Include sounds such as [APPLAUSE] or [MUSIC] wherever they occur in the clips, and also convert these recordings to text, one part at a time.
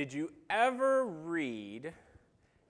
Did you ever read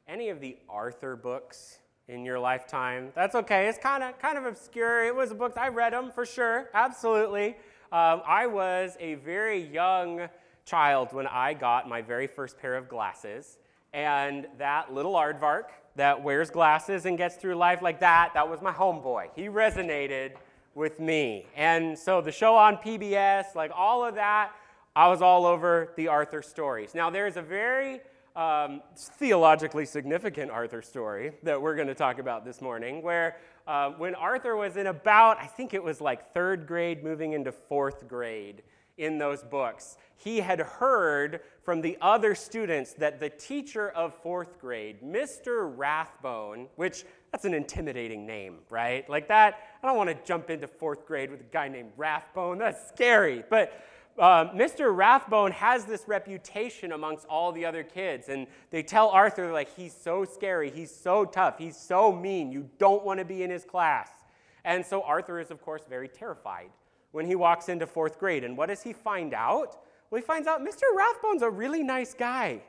any of the Arthur books in your lifetime? That's okay. It's kind of kind of obscure. It was a book I read them for sure. Absolutely. Um, I was a very young child when I got my very first pair of glasses, and that little aardvark that wears glasses and gets through life like that, that was my homeboy. He resonated with me. And so the show on PBS, like all of that, I was all over the Arthur stories. Now, there's a very um, theologically significant Arthur story that we're going to talk about this morning, where uh, when Arthur was in about, I think it was like third grade, moving into fourth grade in those books, he had heard from the other students that the teacher of fourth grade, Mr. Ratburn, which that's an intimidating name, right? Like that, I don't want to jump into fourth grade with a guy named Ratburn. That's scary. But uh, Mr. Ratburn has this reputation amongst all the other kids, and they tell Arthur, like, he's so scary, he's so tough, he's so mean, you don't want to be in his class. And so Arthur is, of course, very terrified when he walks into fourth grade. And what does he find out? Well, he finds out Mr. Ratburn's a really nice guy.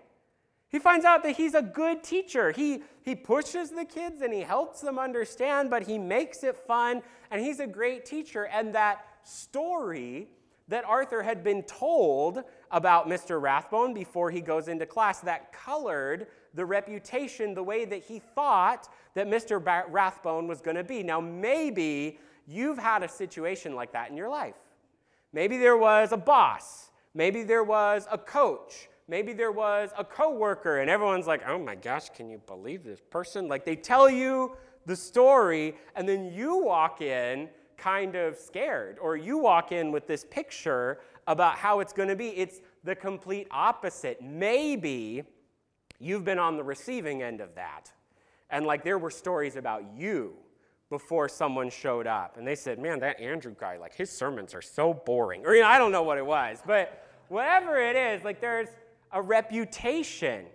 He finds out that he's a good teacher. He, he pushes the kids and he helps them understand, but he makes it fun, and he's a great teacher. And that story that Arthur had been told about Mr. Ratburn before he goes into class that colored the reputation the way that he thought that Mr. Ratburn was going to be. Now, maybe you've had a situation like that in your life. Maybe there was a boss, maybe there was a coach, maybe there was a coworker and everyone's like, "Oh my gosh, can you believe this person?" Like they tell you the story and then you walk in kind of scared, or you walk in with this picture about how it's going to be. It's the complete opposite. Maybe you've been on the receiving end of that. And like there were stories about you before someone showed up. And they said, man, that Andrew guy, like his sermons are so boring. Or, you know, I don't know what it was. But whatever it is, like there's a reputation.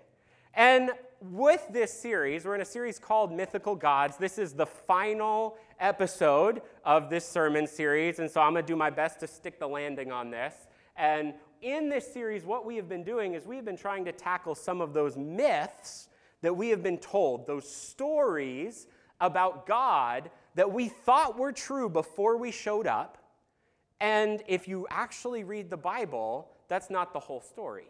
And with this series, we're in a series called Mythical Gods. This is the final episode of this sermon series, and so I'm going to do my best to stick the landing on this. And in this series, what we have been doing is we have been trying to tackle some of those myths that we have been told, those stories about God that we thought were true before we showed up. And if you actually read the Bible, that's not the whole story.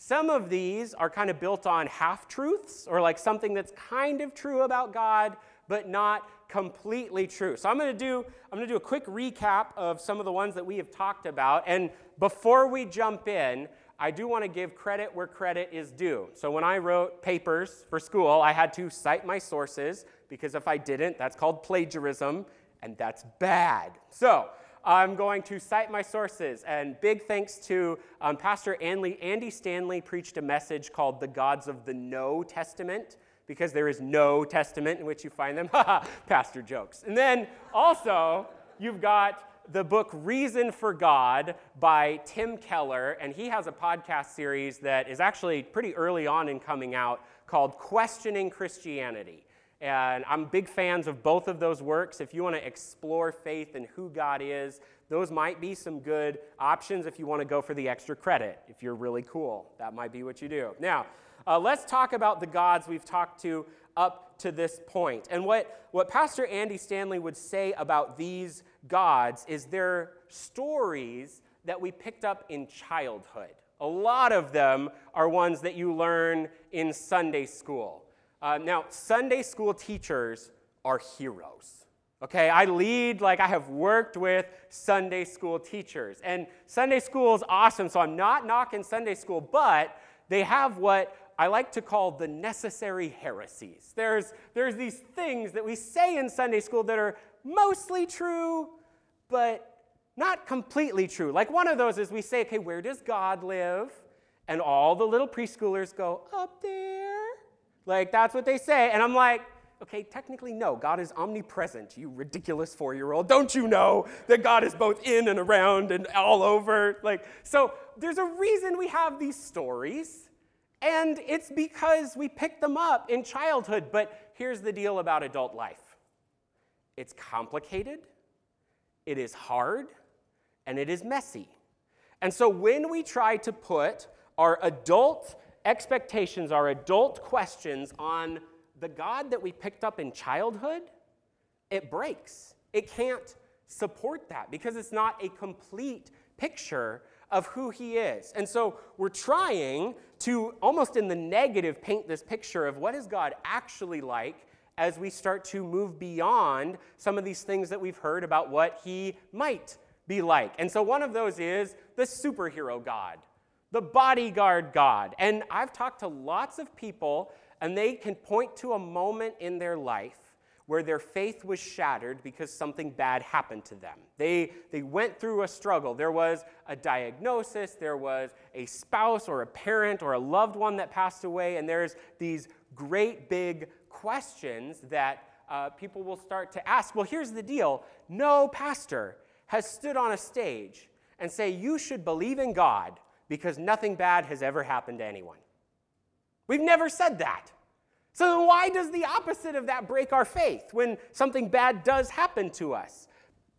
Some of these are kind of built on half truths or like something that's kind of true about God, but not completely true. So I'm going to do I'm going to do a quick recap of some of the ones that we have talked about and before we jump in, I do want to give credit where credit is due. So when I wrote papers for school, I had to cite my sources because if I didn't, that's called plagiarism and that's bad. So, I'm going to cite my sources. And big thanks to um, Pastor Andy, Andy Stanley preached a message called The Gods of the No Testament, because there is no testament in which you find them. [LAUGHS] Pastor jokes. And then also, you've got the book Reason for God by Tim Keller, and he has a podcast series that is actually pretty early on in coming out called Questioning Christianity. And I'm big fans of both of those works. If you want to explore faith and who God is, those might be some good options if you want to go for the extra credit. If you're really cool, that might be what you do. Now, uh, let's talk about the gods we've talked to up to this point. And what, what Pastor Andy Stanley would say about these gods is they're stories that we picked up in childhood. A lot of them are ones that you learn in Sunday school. Uh, now, Sunday school teachers are heroes. Okay, I lead, like, I have worked with Sunday school teachers. And Sunday school is awesome, so I'm not knocking Sunday school, but they have what I like to call the necessary heresies. There's, there's these things that we say in Sunday school that are mostly true, but not completely true. Like one of those is we say, okay, where does God live? And all the little preschoolers go, up there. Like, that's what they say. And I'm like, okay, technically, no. God is omnipresent, you ridiculous four year old. Don't you know that God is both in and around and all over? Like, so there's a reason we have these stories, and it's because we picked them up in childhood. But here's the deal about adult life it's complicated, it is hard, and it is messy. And so when we try to put our adult expectations, our adult questions on the God that we picked up in childhood, it breaks. It can't support that because it's not a complete picture of who he is. And so we're trying to almost in the negative paint this picture of what is God actually like as we start to move beyond some of these things that we've heard about what he might be like. And so one of those is the superhero God, the bodyguard God. And I've talked to lots of people and they can point to a moment in their life where their faith was shattered because something bad happened to them. They, they went through a struggle. There was a diagnosis, there was a spouse or a parent or a loved one that passed away, and there's these great big questions that uh, people will start to ask. Well, here's the deal no pastor has stood on a stage and say, You should believe in God because nothing bad has ever happened to anyone. We've never said that. So then why does the opposite of that break our faith when something bad does happen to us?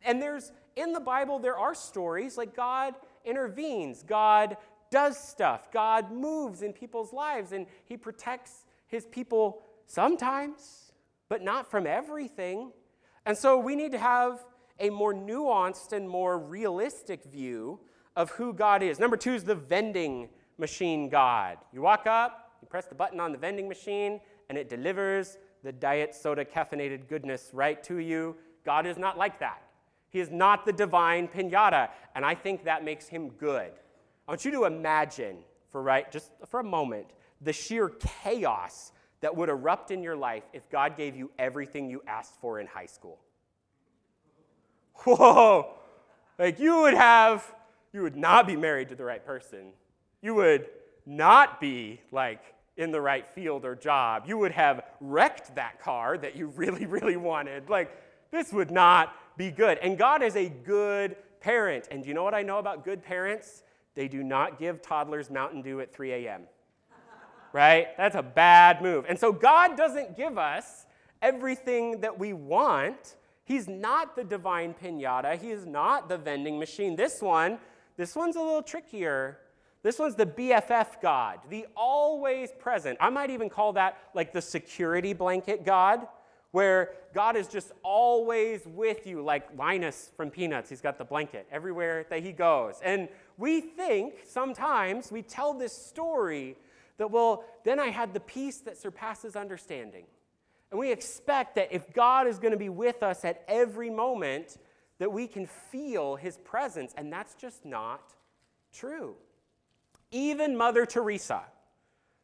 And there's in the Bible there are stories like God intervenes, God does stuff, God moves in people's lives and he protects his people sometimes, but not from everything. And so we need to have a more nuanced and more realistic view of who God is. Number 2 is the vending machine God. You walk up, you press the button on the vending machine, and it delivers the diet soda caffeinated goodness right to you. God is not like that. He is not the divine pinata, and I think that makes him good. I want you to imagine for right just for a moment the sheer chaos that would erupt in your life if God gave you everything you asked for in high school. Whoa! Like you would have you would not be married to the right person. You would not be like in the right field or job. You would have wrecked that car that you [LAUGHS] really, really wanted. Like, this would not be good. And God is a good parent. And do you know what I know about good parents? They do not give toddlers Mountain Dew at 3 a.m. right? That's a bad move. And so God doesn't give us everything that we want. He's not the divine pinata. He is not the vending machine. This one, this one's a little trickier this one's the BFF God, the always present. I might even call that like the security blanket God, where God is just always with you, like Linus from Peanuts. He's got the blanket everywhere that he goes. And we think sometimes we tell this story that, well, then I had the peace that surpasses understanding. And we expect that if God is going to be with us at every moment, that we can feel his presence. And that's just not true. Even Mother Teresa,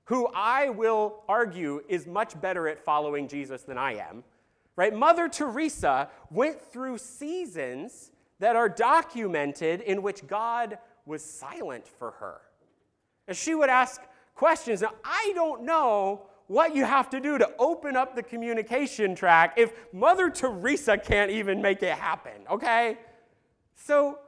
who I will argue is much better at following Jesus than I am, right? Mother Teresa went through seasons that are documented in which God was silent for her. And she would ask questions. Now, I don't know what you have to do to open up the communication track if Mother Teresa can't even make it happen, okay? So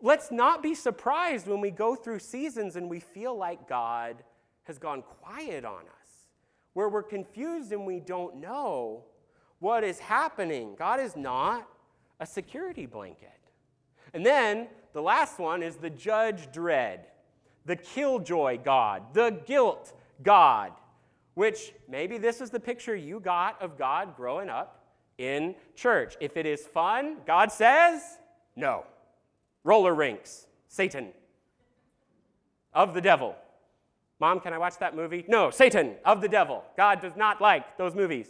let's not be surprised when we go through seasons and we feel like God has gone quiet on us, where we're confused and we don't know what is happening. God is not a security blanket. And then the last one is the judge dread, the killjoy God, the guilt God, which maybe this is the picture you got of God growing up in church. If it is fun, God says, no roller rinks, Satan, of the devil. Mom, can I watch that movie? No, Satan, of the devil. God does not like those movies.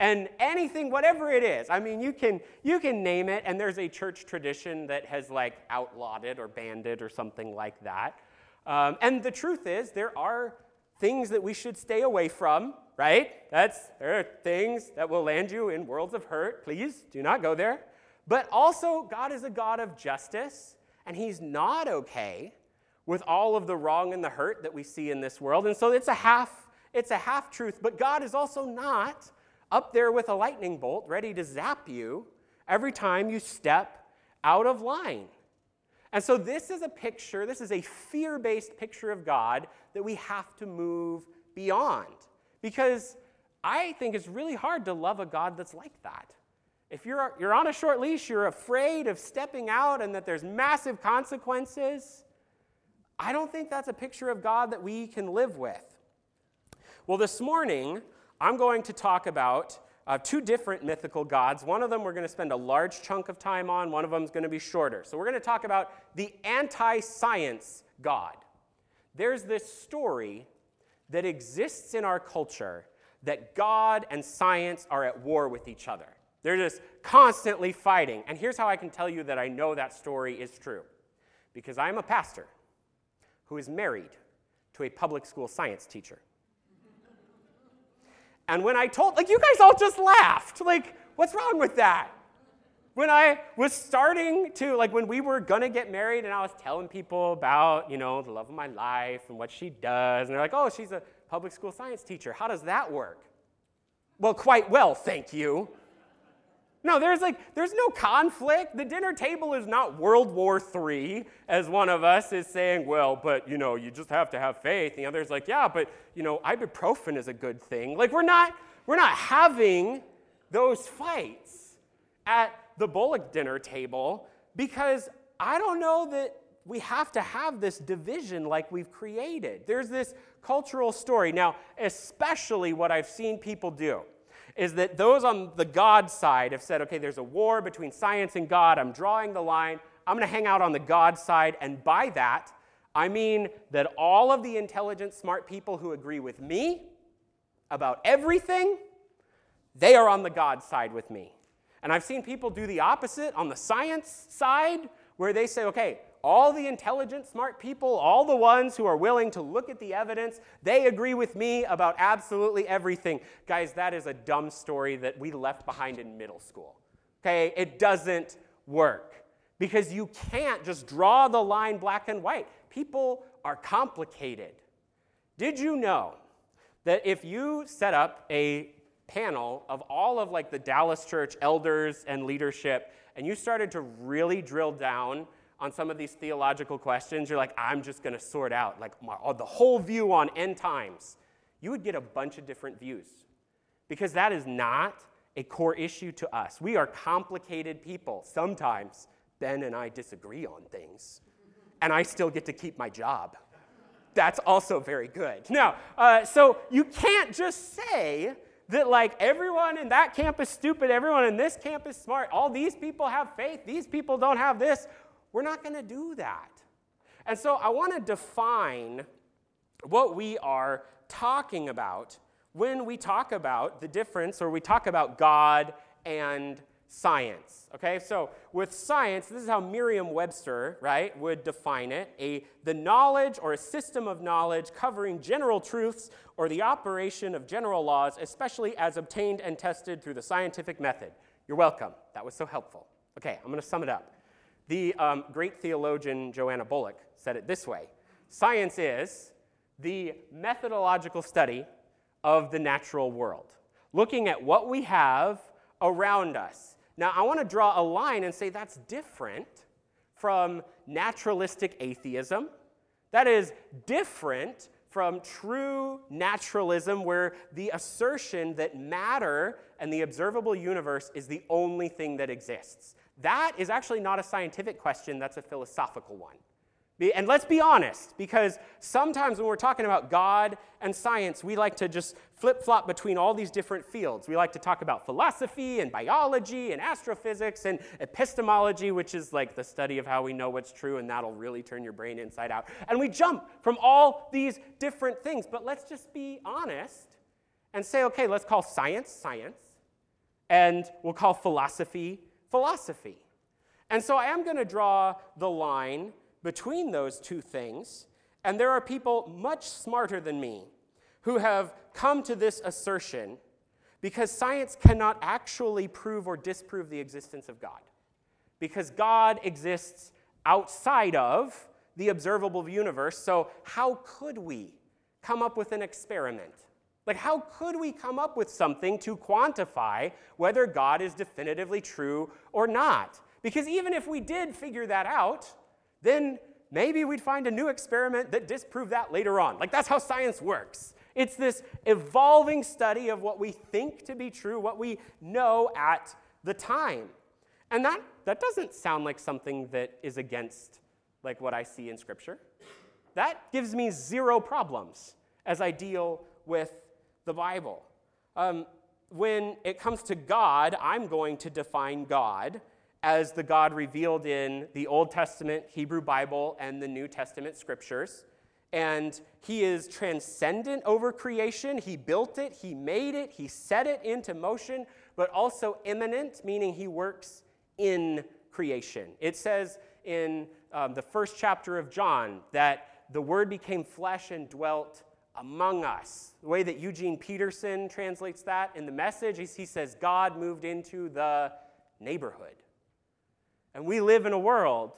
And anything, whatever it is, I mean, you can, you can name it, and there's a church tradition that has like outlawed it or banned it or something like that. Um, and the truth is, there are things that we should stay away from, right? That's, there are things that will land you in worlds of hurt. Please do not go there. But also, God is a God of justice, and He's not okay with all of the wrong and the hurt that we see in this world. And so it's a half, it's a half truth. But God is also not up there with a lightning bolt ready to zap you every time you step out of line. And so this is a picture, this is a fear based picture of God that we have to move beyond. Because I think it's really hard to love a God that's like that. If you're, you're on a short leash, you're afraid of stepping out and that there's massive consequences. I don't think that's a picture of God that we can live with. Well, this morning, I'm going to talk about uh, two different mythical gods. One of them we're going to spend a large chunk of time on, one of them is going to be shorter. So we're going to talk about the anti science God. There's this story that exists in our culture that God and science are at war with each other. They're just constantly fighting. And here's how I can tell you that I know that story is true because I'm a pastor who is married to a public school science teacher. And when I told, like, you guys all just laughed. Like, what's wrong with that? When I was starting to, like, when we were gonna get married and I was telling people about, you know, the love of my life and what she does, and they're like, oh, she's a public school science teacher. How does that work? Well, quite well, thank you. No, there's like there's no conflict. The dinner table is not World War III, as one of us is saying, well, but you know, you just have to have faith. The other's like, yeah, but you know, ibuprofen is a good thing. Like we're not we're not having those fights at the Bullock dinner table because I don't know that we have to have this division like we've created. There's this cultural story. Now, especially what I've seen people do is that those on the God side have said, okay, there's a war between science and God. I'm drawing the line. I'm going to hang out on the God side. And by that, I mean that all of the intelligent, smart people who agree with me about everything, they are on the God side with me. And I've seen people do the opposite on the science side, where they say, okay, all the intelligent, smart people, all the ones who are willing to look at the evidence, they agree with me about absolutely everything. Guys, that is a dumb story that we left behind in middle school. Okay? It doesn't work because you can't just draw the line black and white. People are complicated. Did you know that if you set up a panel of all of like the Dallas church elders and leadership and you started to really drill down on some of these theological questions, you're like, I'm just going to sort out like my, the whole view on end times, you would get a bunch of different views because that is not a core issue to us. We are complicated people. Sometimes Ben and I disagree on things, and I still get to keep my job. That's also very good. Now, uh, so you can't just say that like everyone in that camp is stupid, everyone in this camp is smart, all these people have faith, these people don't have this. We're not going to do that. And so I want to define what we are talking about when we talk about the difference or we talk about God and science. Okay, so with science, this is how Merriam-Webster, right, would define it: a the knowledge or a system of knowledge covering general truths or the operation of general laws, especially as obtained and tested through the scientific method. You're welcome. That was so helpful. Okay, I'm going to sum it up. The um, great theologian Joanna Bullock said it this way Science is the methodological study of the natural world, looking at what we have around us. Now, I want to draw a line and say that's different from naturalistic atheism. That is different from true naturalism, where the assertion that matter and the observable universe is the only thing that exists. That is actually not a scientific question, that's a philosophical one. And let's be honest, because sometimes when we're talking about God and science, we like to just flip flop between all these different fields. We like to talk about philosophy and biology and astrophysics and epistemology, which is like the study of how we know what's true, and that'll really turn your brain inside out. And we jump from all these different things. But let's just be honest and say, okay, let's call science science, and we'll call philosophy philosophy. And so I am going to draw the line between those two things. And there are people much smarter than me who have come to this assertion because science cannot actually prove or disprove the existence of God. Because God exists outside of the observable universe, so how could we come up with an experiment like, how could we come up with something to quantify whether God is definitively true or not? Because even if we did figure that out, then maybe we'd find a new experiment that disproved that later on. Like, that's how science works. It's this evolving study of what we think to be true, what we know at the time. And that, that doesn't sound like something that is against like what I see in Scripture. That gives me zero problems as I deal with the Bible. Um, when it comes to God, I'm going to define God as the God revealed in the Old Testament Hebrew Bible and the New Testament scriptures. And he is transcendent over creation. He built it, he made it, he set it into motion, but also immanent, meaning he works in creation. It says in um, the first chapter of John that the Word became flesh and dwelt among us. The way that Eugene Peterson translates that in the message, is he says, God moved into the neighborhood. And we live in a world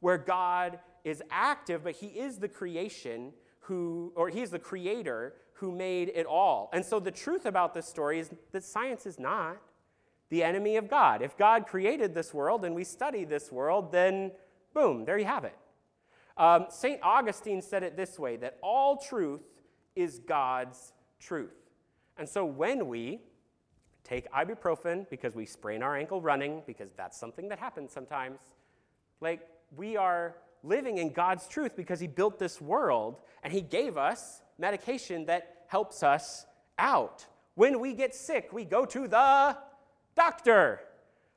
where God is active, but He is the creation who, or He is the creator who made it all. And so the truth about this story is that science is not the enemy of God. If God created this world and we study this world, then boom, there you have it. Um, St. Augustine said it this way that all truth is God's truth. And so when we take ibuprofen because we sprain our ankle running, because that's something that happens sometimes, like we are living in God's truth because He built this world and He gave us medication that helps us out. When we get sick, we go to the doctor.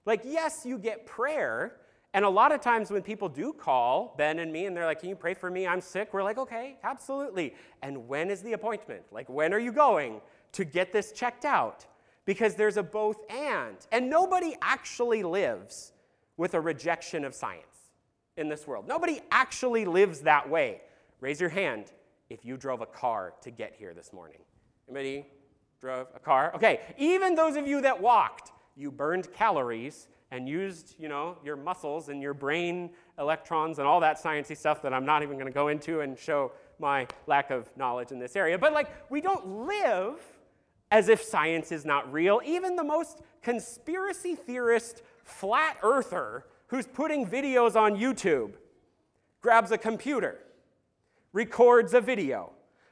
Like, yes, you get prayer, and a lot of times when people do call Ben and me and they're like, Can you pray for me? I'm sick. We're like, Okay, absolutely. And when is the appointment? Like, when are you going to get this checked out? Because there's a both and. And nobody actually lives with a rejection of science in this world. Nobody actually lives that way. Raise your hand if you drove a car to get here this morning. Anybody drove a car? Okay, even those of you that walked, you burned calories and used, you know, your muscles and your brain electrons and all that sciencey stuff that I'm not even going to go into and show my lack of knowledge in this area. But like we don't live as if science is not real. Even the most conspiracy theorist flat earther who's putting videos on YouTube grabs a computer, records a video,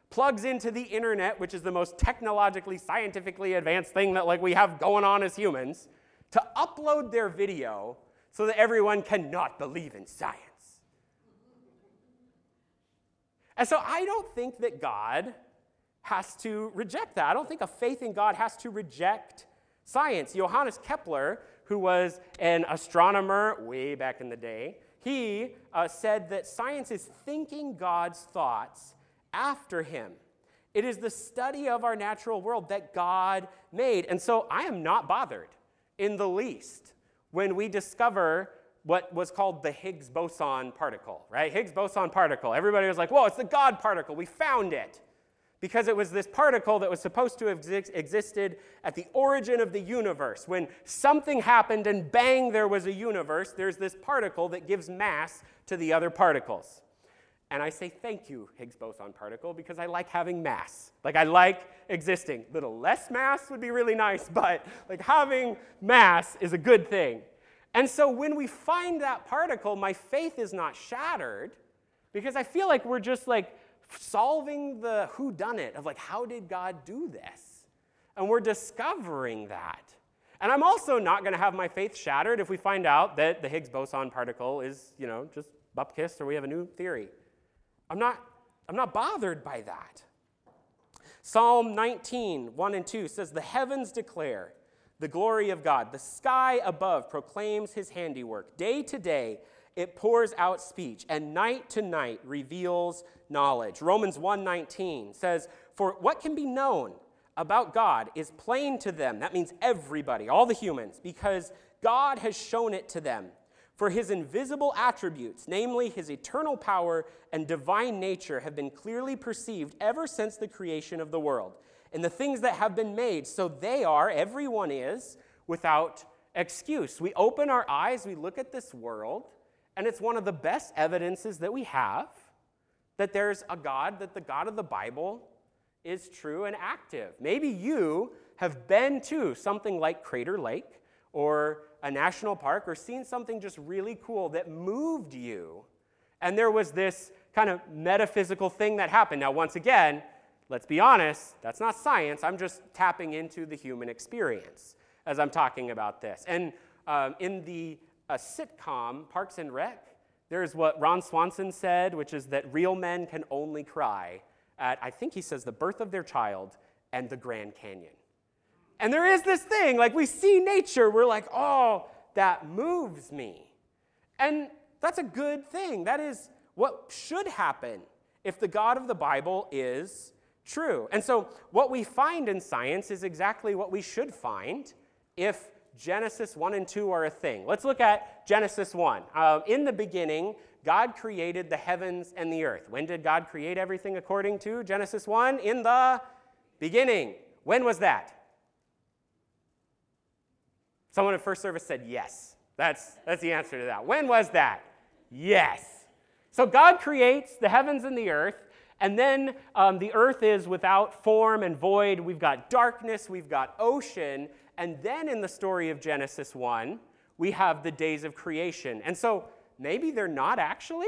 plugs into the internet, which is the most technologically scientifically advanced thing that like we have going on as humans to upload their video so that everyone cannot believe in science. And so I don't think that God has to reject that. I don't think a faith in God has to reject science. Johannes Kepler, who was an astronomer way back in the day, he uh, said that science is thinking God's thoughts after him. It is the study of our natural world that God made. And so I am not bothered in the least when we discover what was called the Higgs boson particle, right? Higgs boson particle. Everybody was like, whoa, it's the God particle. We found it. Because it was this particle that was supposed to have existed at the origin of the universe. When something happened and bang, there was a universe, there's this particle that gives mass to the other particles. And I say thank you, Higgs boson particle, because I like having mass. Like I like existing. A little less mass would be really nice, [LAUGHS] but like having mass is a good thing. And so when we find that particle, my faith is not shattered because I feel like we're just like solving the who done it of like how did God do this? And we're discovering that. And I'm also not going to have my faith shattered if we find out that the Higgs boson particle is, you know, just bupkis or we have a new theory. I'm not, I'm not bothered by that. Psalm 19, 1 and 2 says, The heavens declare the glory of God. The sky above proclaims his handiwork. Day to day, it pours out speech, and night to night reveals knowledge. Romans 1:19 says, "For what can be known about God is plain to them." That means everybody, all the humans, because God has shown it to them. For his invisible attributes, namely his eternal power and divine nature, have been clearly perceived ever since the creation of the world. And the things that have been made, so they are, everyone is, without excuse. We open our eyes, we look at this world, and it's one of the best evidences that we have that there's a God, that the God of the Bible is true and active. Maybe you have been to something like Crater Lake or a national park or seen something just really cool that moved you. And there was this kind of metaphysical thing that happened. Now, once again, let's be honest, that's not science. I'm just tapping into the human experience as I'm talking about this. And um, in the uh, sitcom Parks and Rec, There's what Ron Swanson said, which is that real men can only cry at, I think he says, the birth of their child and the Grand Canyon. And there is this thing, like we see nature, we're like, oh, that moves me. And that's a good thing. That is what should happen if the God of the Bible is true. And so, what we find in science is exactly what we should find if Genesis 1 and 2 are a thing. Let's look at Genesis 1. Uh, in the beginning, God created the heavens and the earth. When did God create everything according to Genesis 1? In the beginning. When was that? Someone in first service said yes. That's, that's the answer to that. When was that? Yes. So God creates the heavens and the earth, and then um, the earth is without form and void. We've got darkness, we've got ocean, and then in the story of Genesis 1, we have the days of creation. And so maybe they're not actually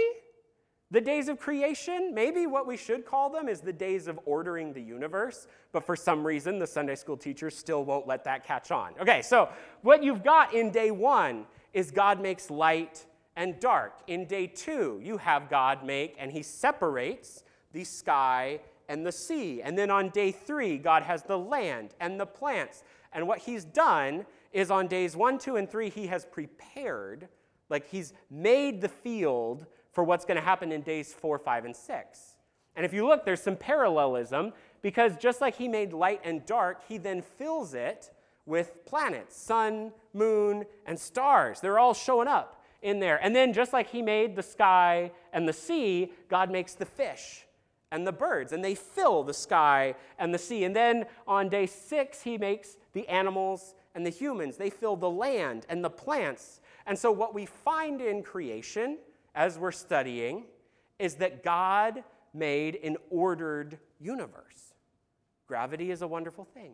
the days of creation. Maybe what we should call them is the days of ordering the universe. But for some reason, the Sunday school teachers still won't let that catch on. Okay, so what you've got in day one is God makes light and dark. In day two, you have God make, and he separates the sky and the sea. And then on day three, God has the land and the plants. And what he's done is on days one, two, and three, he has prepared, like he's made the field for what's going to happen in days four, five, and six. And if you look, there's some parallelism because just like he made light and dark, he then fills it with planets, sun, moon, and stars. They're all showing up in there. And then, just like He made the sky and the sea, God makes the fish and the birds, and they fill the sky and the sea. And then on day six, He makes the animals and the humans. They fill the land and the plants. And so, what we find in creation as we're studying is that God made an ordered universe. Gravity is a wonderful thing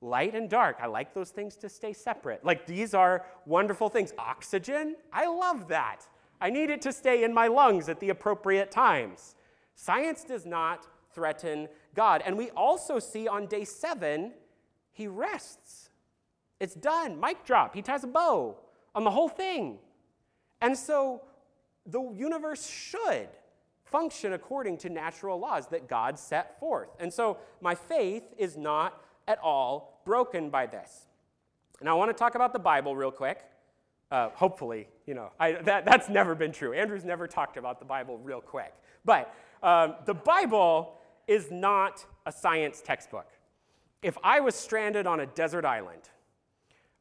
light and dark. I like those things to stay separate. Like these are wonderful things. Oxygen, I love that. I need it to stay in my lungs at the appropriate times. Science does not threaten God. And we also see on day seven, he rests. It's done. Mic drop. He ties a bow on the whole thing. And so the universe should function according to natural laws that God set forth. And so my faith is not at all broken by this. And I want to talk about the Bible real quick. Uh, hopefully, you know, I, that, that's never been true. Andrew's never talked about the Bible real quick. But um, the Bible is not a science textbook. If I was stranded on a desert island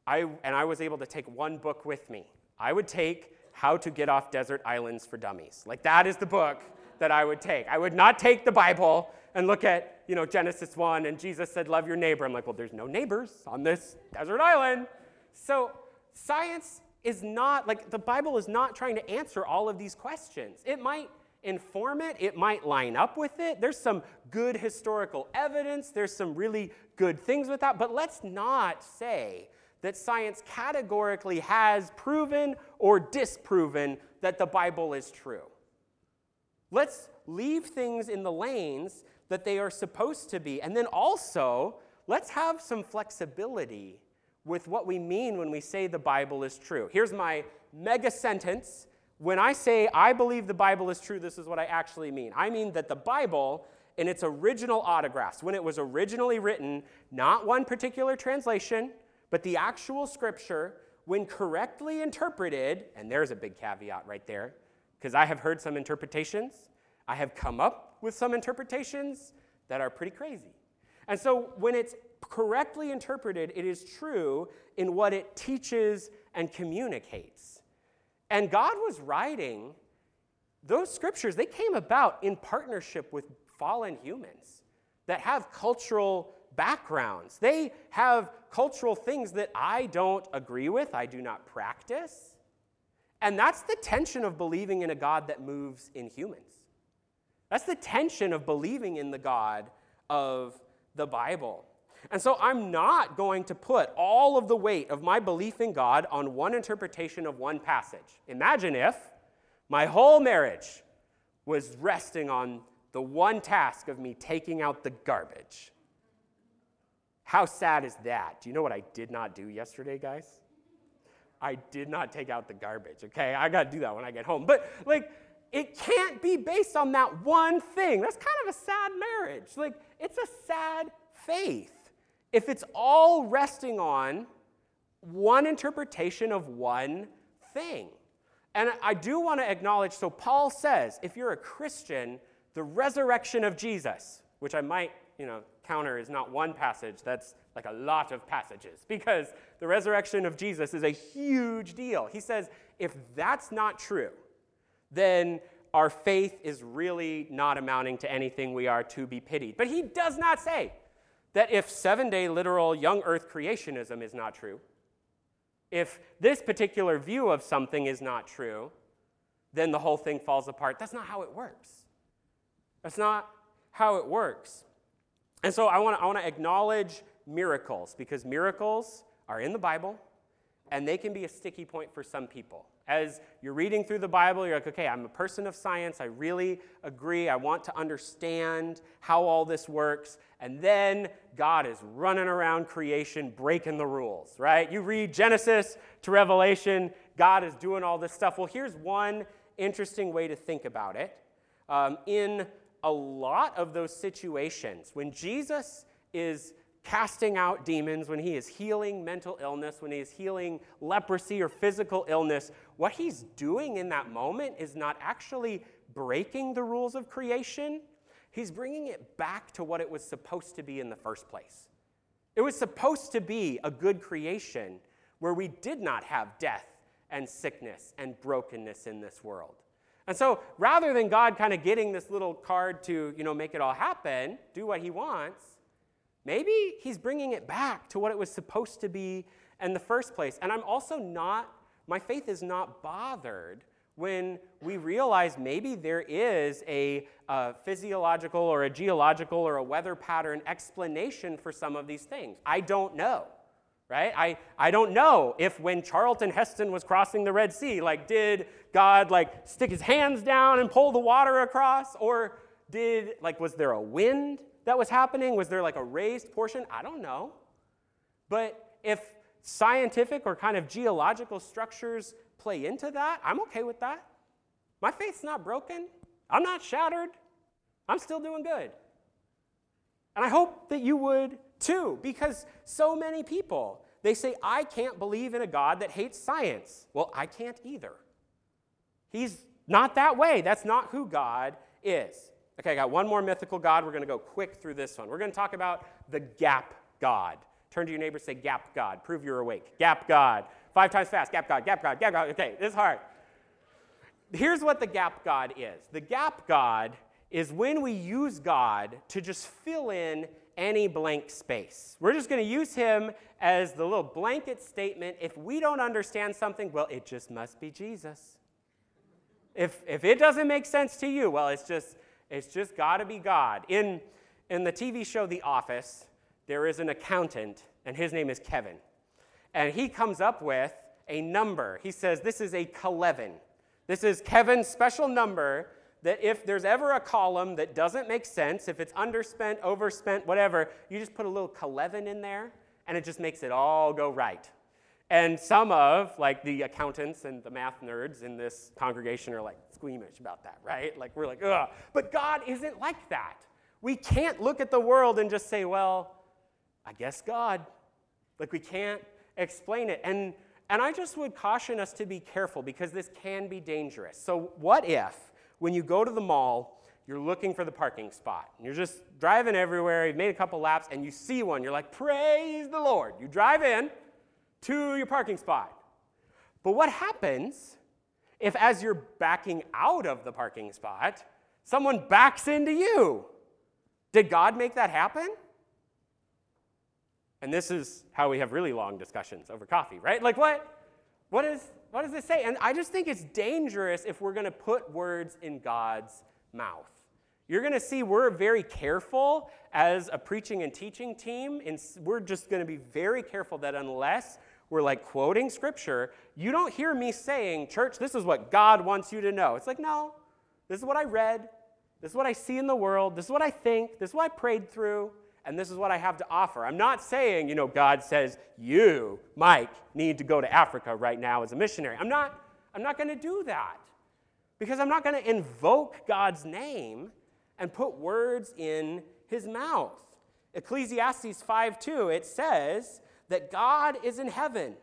I, and I was able to take one book with me, I would take How to Get Off Desert Islands for Dummies. Like, that is the book that I would take. I would not take the Bible and look at, you know, Genesis 1 and Jesus said, love your neighbor. I'm like, well, there's no neighbors on this desert island. So science is not, like, the Bible is not trying to answer all of these questions. It might inform it, it might line up with it. There's some good historical evidence, there's some really good things with that, but let's not say that science categorically has proven or disproven that the Bible is true. Let's leave things in the lanes that they are supposed to be. And then also, let's have some flexibility with what we mean when we say the Bible is true. Here's my mega sentence. When I say I believe the Bible is true, this is what I actually mean. I mean that the Bible, in its original autographs, when it was originally written, not one particular translation, but the actual scripture, when correctly interpreted, and there's a big caveat right there, because I have heard some interpretations, I have come up with some interpretations that are pretty crazy. And so when it's correctly interpreted, it is true in what it teaches and communicates. And God was writing those scriptures, they came about in partnership with fallen humans that have cultural backgrounds. They have cultural things that I don't agree with, I do not practice. And that's the tension of believing in a God that moves in humans. That's the tension of believing in the God of the Bible. And so I'm not going to put all of the weight of my belief in God on one interpretation of one passage. Imagine if my whole marriage was resting on the one task of me taking out the garbage. How sad is that? Do you know what I did not do yesterday, guys? I did not take out the garbage, okay? I got to do that when I get home. But like, it can't be based on that one thing. That's kind of a sad marriage. Like, it's a sad faith if it's all resting on one interpretation of one thing. And I do want to acknowledge so, Paul says if you're a Christian, the resurrection of Jesus, which I might, you know, counter is not one passage, that's like a lot of passages, because the resurrection of Jesus is a huge deal. He says if that's not true, then our faith is really not amounting to anything we are to be pitied. But he does not say that if seven day literal young earth creationism is not true, if this particular view of something is not true, then the whole thing falls apart. That's not how it works. That's not how it works. And so I want to I acknowledge miracles because miracles are in the Bible and they can be a sticky point for some people. As you're reading through the Bible, you're like, okay, I'm a person of science. I really agree. I want to understand how all this works. And then God is running around creation, breaking the rules, right? You read Genesis to Revelation, God is doing all this stuff. Well, here's one interesting way to think about it. Um, in a lot of those situations, when Jesus is casting out demons, when he is healing mental illness, when he is healing leprosy or physical illness, what he's doing in that moment is not actually breaking the rules of creation. He's bringing it back to what it was supposed to be in the first place. It was supposed to be a good creation where we did not have death and sickness and brokenness in this world. And so rather than God kind of getting this little card to, you know, make it all happen, do what he wants, Maybe he's bringing it back to what it was supposed to be in the first place. And I'm also not, my faith is not bothered when we realize maybe there is a, a, physiological or a geological or a weather pattern explanation for some of these things. I don't know, right? I, I don't know if when Charlton Heston was crossing the Red Sea, like, did God, like, stick his hands down and pull the water across? Or did, like, was there a wind? that was happening? Was there like a raised portion? I don't know. But if scientific or kind of geological structures play into that, I'm okay with that. My faith's not broken. I'm not shattered. I'm still doing good. And I hope that you would too, because so many people, they say, I can't believe in a God that hates science. Well, I can't either. He's not that way. That's not who God is. Okay, I got one more mythical God. We're going to go quick through this one. We're going to talk about the gap God. Turn to your neighbor, say, Gap God. Prove you're awake. Gap God. Five times fast. Gap God, gap God, gap God. Okay, this is hard. Here's what the gap God is the gap God is when we use God to just fill in any blank space. We're just going to use him as the little blanket statement. If we don't understand something, well, it just must be Jesus. If, if it doesn't make sense to you, well, it's just it's just got to be God. In, in the TV show The Office, there is an accountant, and his name is Kevin. And he comes up with a number. He says, This is a Keleven. This is Kevin's special number that if there's ever a column that doesn't make sense, if it's underspent, overspent, whatever, you just put a little Keleven in there, and it just makes it all go right. And some of, like the accountants and the math nerds in this congregation, are like, squeamish about that, right? Like, we're like, ugh. But God isn't like that. We can't look at the world and just say, well, I guess God. Like, we can't explain it. And, and I just would caution us to be careful because this can be dangerous. So, what if, when you go to the mall, you're looking for the parking spot. And you're just driving everywhere, you've made a couple laps, and you see one. You're like, praise the Lord. You drive in to your parking spot. But what happens if, as you're backing out of the parking spot, someone backs into you. Did God make that happen? And this is how we have really long discussions over coffee, right? Like, what, what, is, what does this say? And I just think it's dangerous if we're going to put words in God's mouth. You're going to see we're very careful as a preaching and teaching team, and we're just going to be very careful that unless we're like quoting scripture, you don't hear me saying, Church, this is what God wants you to know. It's like, no, this is what I read. This is what I see in the world. This is what I think. This is what I prayed through. And this is what I have to offer. I'm not saying, you know, God says, you, Mike, need to go to Africa right now as a missionary. I'm not, I'm not going to do that because I'm not going to invoke God's name and put words in his mouth. Ecclesiastes 5 2, it says that God is in heaven.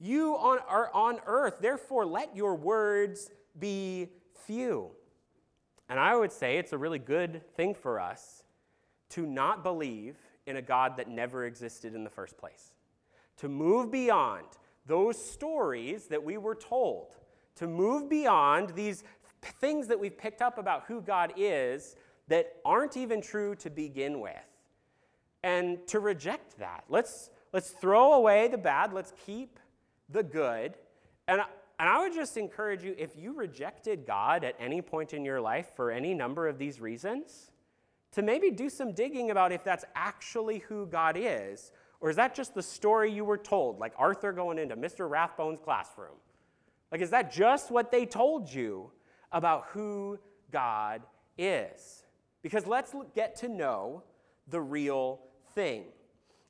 You on, are on earth. Therefore, let your words be few. And I would say it's a really good thing for us to not believe in a God that never existed in the first place, to move beyond those stories that we were told, to move beyond these things that we've picked up about who God is that aren't even true to begin with, and to reject that. Let's, let's throw away the bad, let's keep the good. And, and I would just encourage you if you rejected God at any point in your life for any number of these reasons, to maybe do some digging about if that's actually who God is, or is that just the story you were told, like Arthur going into Mr. Ratburn's classroom? Like, is that just what they told you about who God is? Because let's get to know the real thing.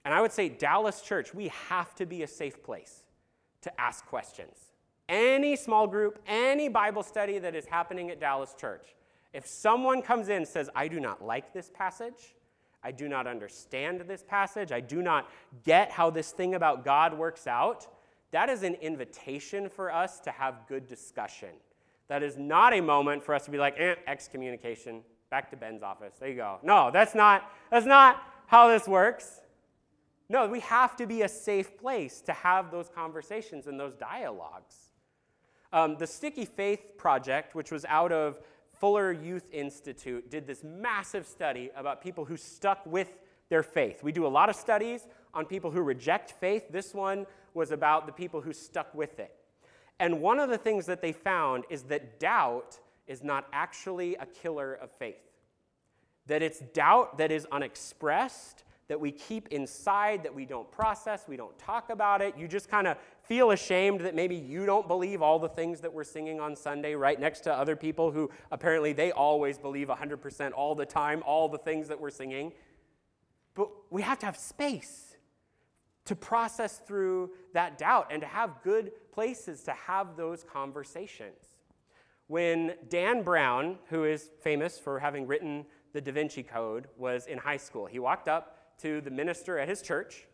And I would say, Dallas Church, we have to be a safe place to ask questions. Any small group, any Bible study that is happening at Dallas Church, if someone comes in and says, I do not like this passage, I do not understand this passage, I do not get how this thing about God works out, that is an invitation for us to have good discussion. That is not a moment for us to be like, eh, excommunication, back to Ben's office. There you go. No, that's not, that's not how this works. No, we have to be a safe place to have those conversations and those dialogues. Um, the Sticky Faith Project, which was out of Fuller Youth Institute did this massive study about people who stuck with their faith. We do a lot of studies on people who reject faith. This one was about the people who stuck with it. And one of the things that they found is that doubt is not actually a killer of faith. That it's doubt that is unexpressed, that we keep inside, that we don't process, we don't talk about it. You just kind of feel ashamed that maybe you don't believe all the things that we're singing on Sunday right next to other people who apparently they always believe 100% all the time, all the things that we're singing. But we have to have space to process through that doubt and to have good places to have those conversations. When Dan Brown, who is famous for having written the Da Vinci Code, was in high school, he walked up to the minister at his church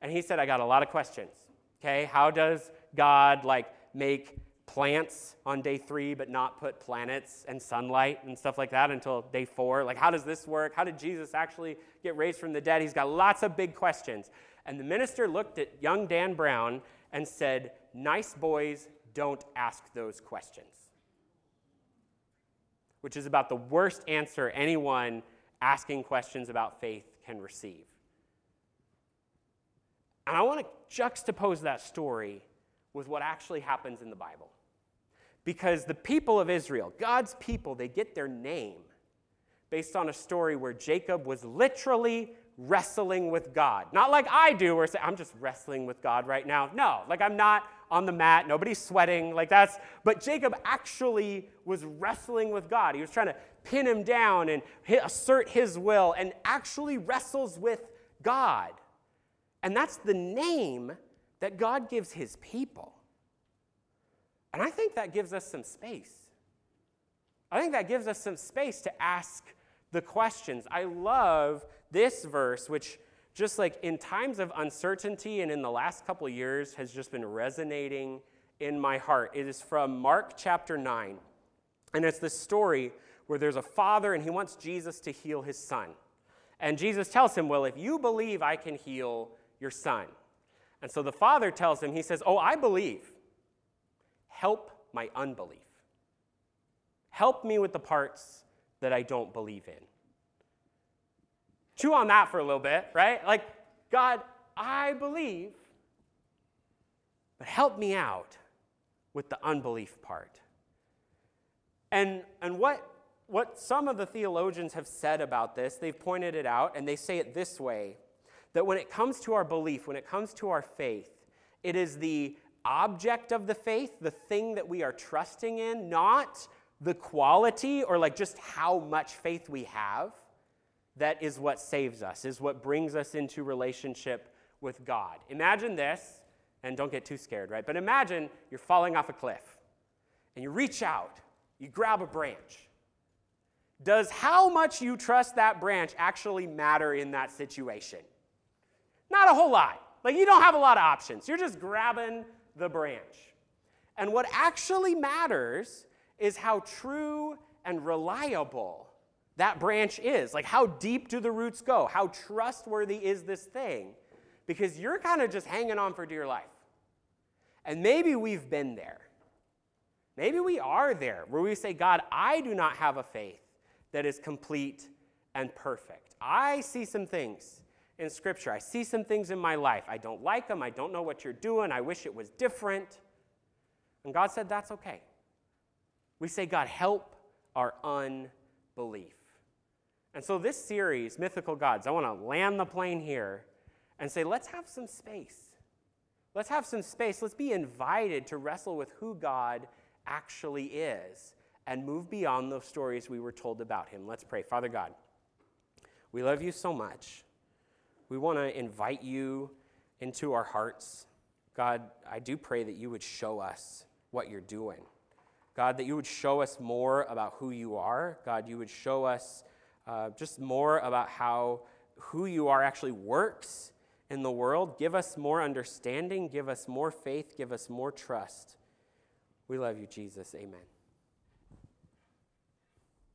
and he said, I got a lot of questions. Okay, how does God like make plants on day three but not put planets and sunlight and stuff like that until day four? Like, how does this work? How did Jesus actually get raised from the dead? He's got lots of big questions. And the minister looked at young Dan Brown and said, Nice boys don't ask those questions. Which is about the worst answer anyone asking questions about faith can receive. And I want to juxtapose that story with what actually happens in the Bible. Because the people of Israel, God's people, they get their name based on a story where Jacob was literally wrestling with God. Not like I do, where say, I'm just wrestling with God right now. No, like I'm not on the mat, nobody's sweating, like that's, but Jacob actually was wrestling with God. He was trying to pin him down and assert his will and actually wrestles with God. And that's the name that God gives his people. And I think that gives us some space. I think that gives us some space to ask the questions. I love this verse, which just like in times of uncertainty and in the last couple years has just been resonating in my heart. It is from Mark chapter 9. And it's the story where there's a father and he wants Jesus to heal his son. And Jesus tells him, Well, if you believe I can heal your son. And so the father tells him, he says, Oh, I believe. Help my unbelief. Help me with the parts that I don't believe in. Chew on that for a little bit, right? Like, God, I believe, but help me out with the unbelief part. And, and what, what some of the theologians have said about this, they've pointed it out, and they say it this way that when it comes to our belief, when it comes to our faith, it is the object of the faith, the thing that we are trusting in, not the quality or like just how much faith we have. that is what saves us, is what brings us into relationship with God. Imagine this, and don't get too scared, right? But imagine you're falling off a cliff and you reach out, you grab a branch. Does how much you trust that branch actually matter in that situation? Not a whole lot. Like you don't have a lot of options. You're just grabbing the branch. And what actually matters is how true and reliable that branch is. Like, how deep do the roots go? How trustworthy is this thing? Because you're kind of just hanging on for dear life. And maybe we've been there. Maybe we are there where we say, God, I do not have a faith that is complete and perfect. I see some things in Scripture. I see some things in my life. I don't like them. I don't know what you're doing. I wish it was different. And God said, That's okay. We say, God, help our unbelief. And so, this series, Mythical Gods, I want to land the plane here and say, let's have some space. Let's have some space. Let's be invited to wrestle with who God actually is and move beyond those stories we were told about him. Let's pray. Father God, we love you so much. We want to invite you into our hearts. God, I do pray that you would show us what you're doing. God, that you would show us more about who you are. God, you would show us uh, just more about how who you are actually works in the world. Give us more understanding, give us more faith, give us more trust. We love you, Jesus. Amen.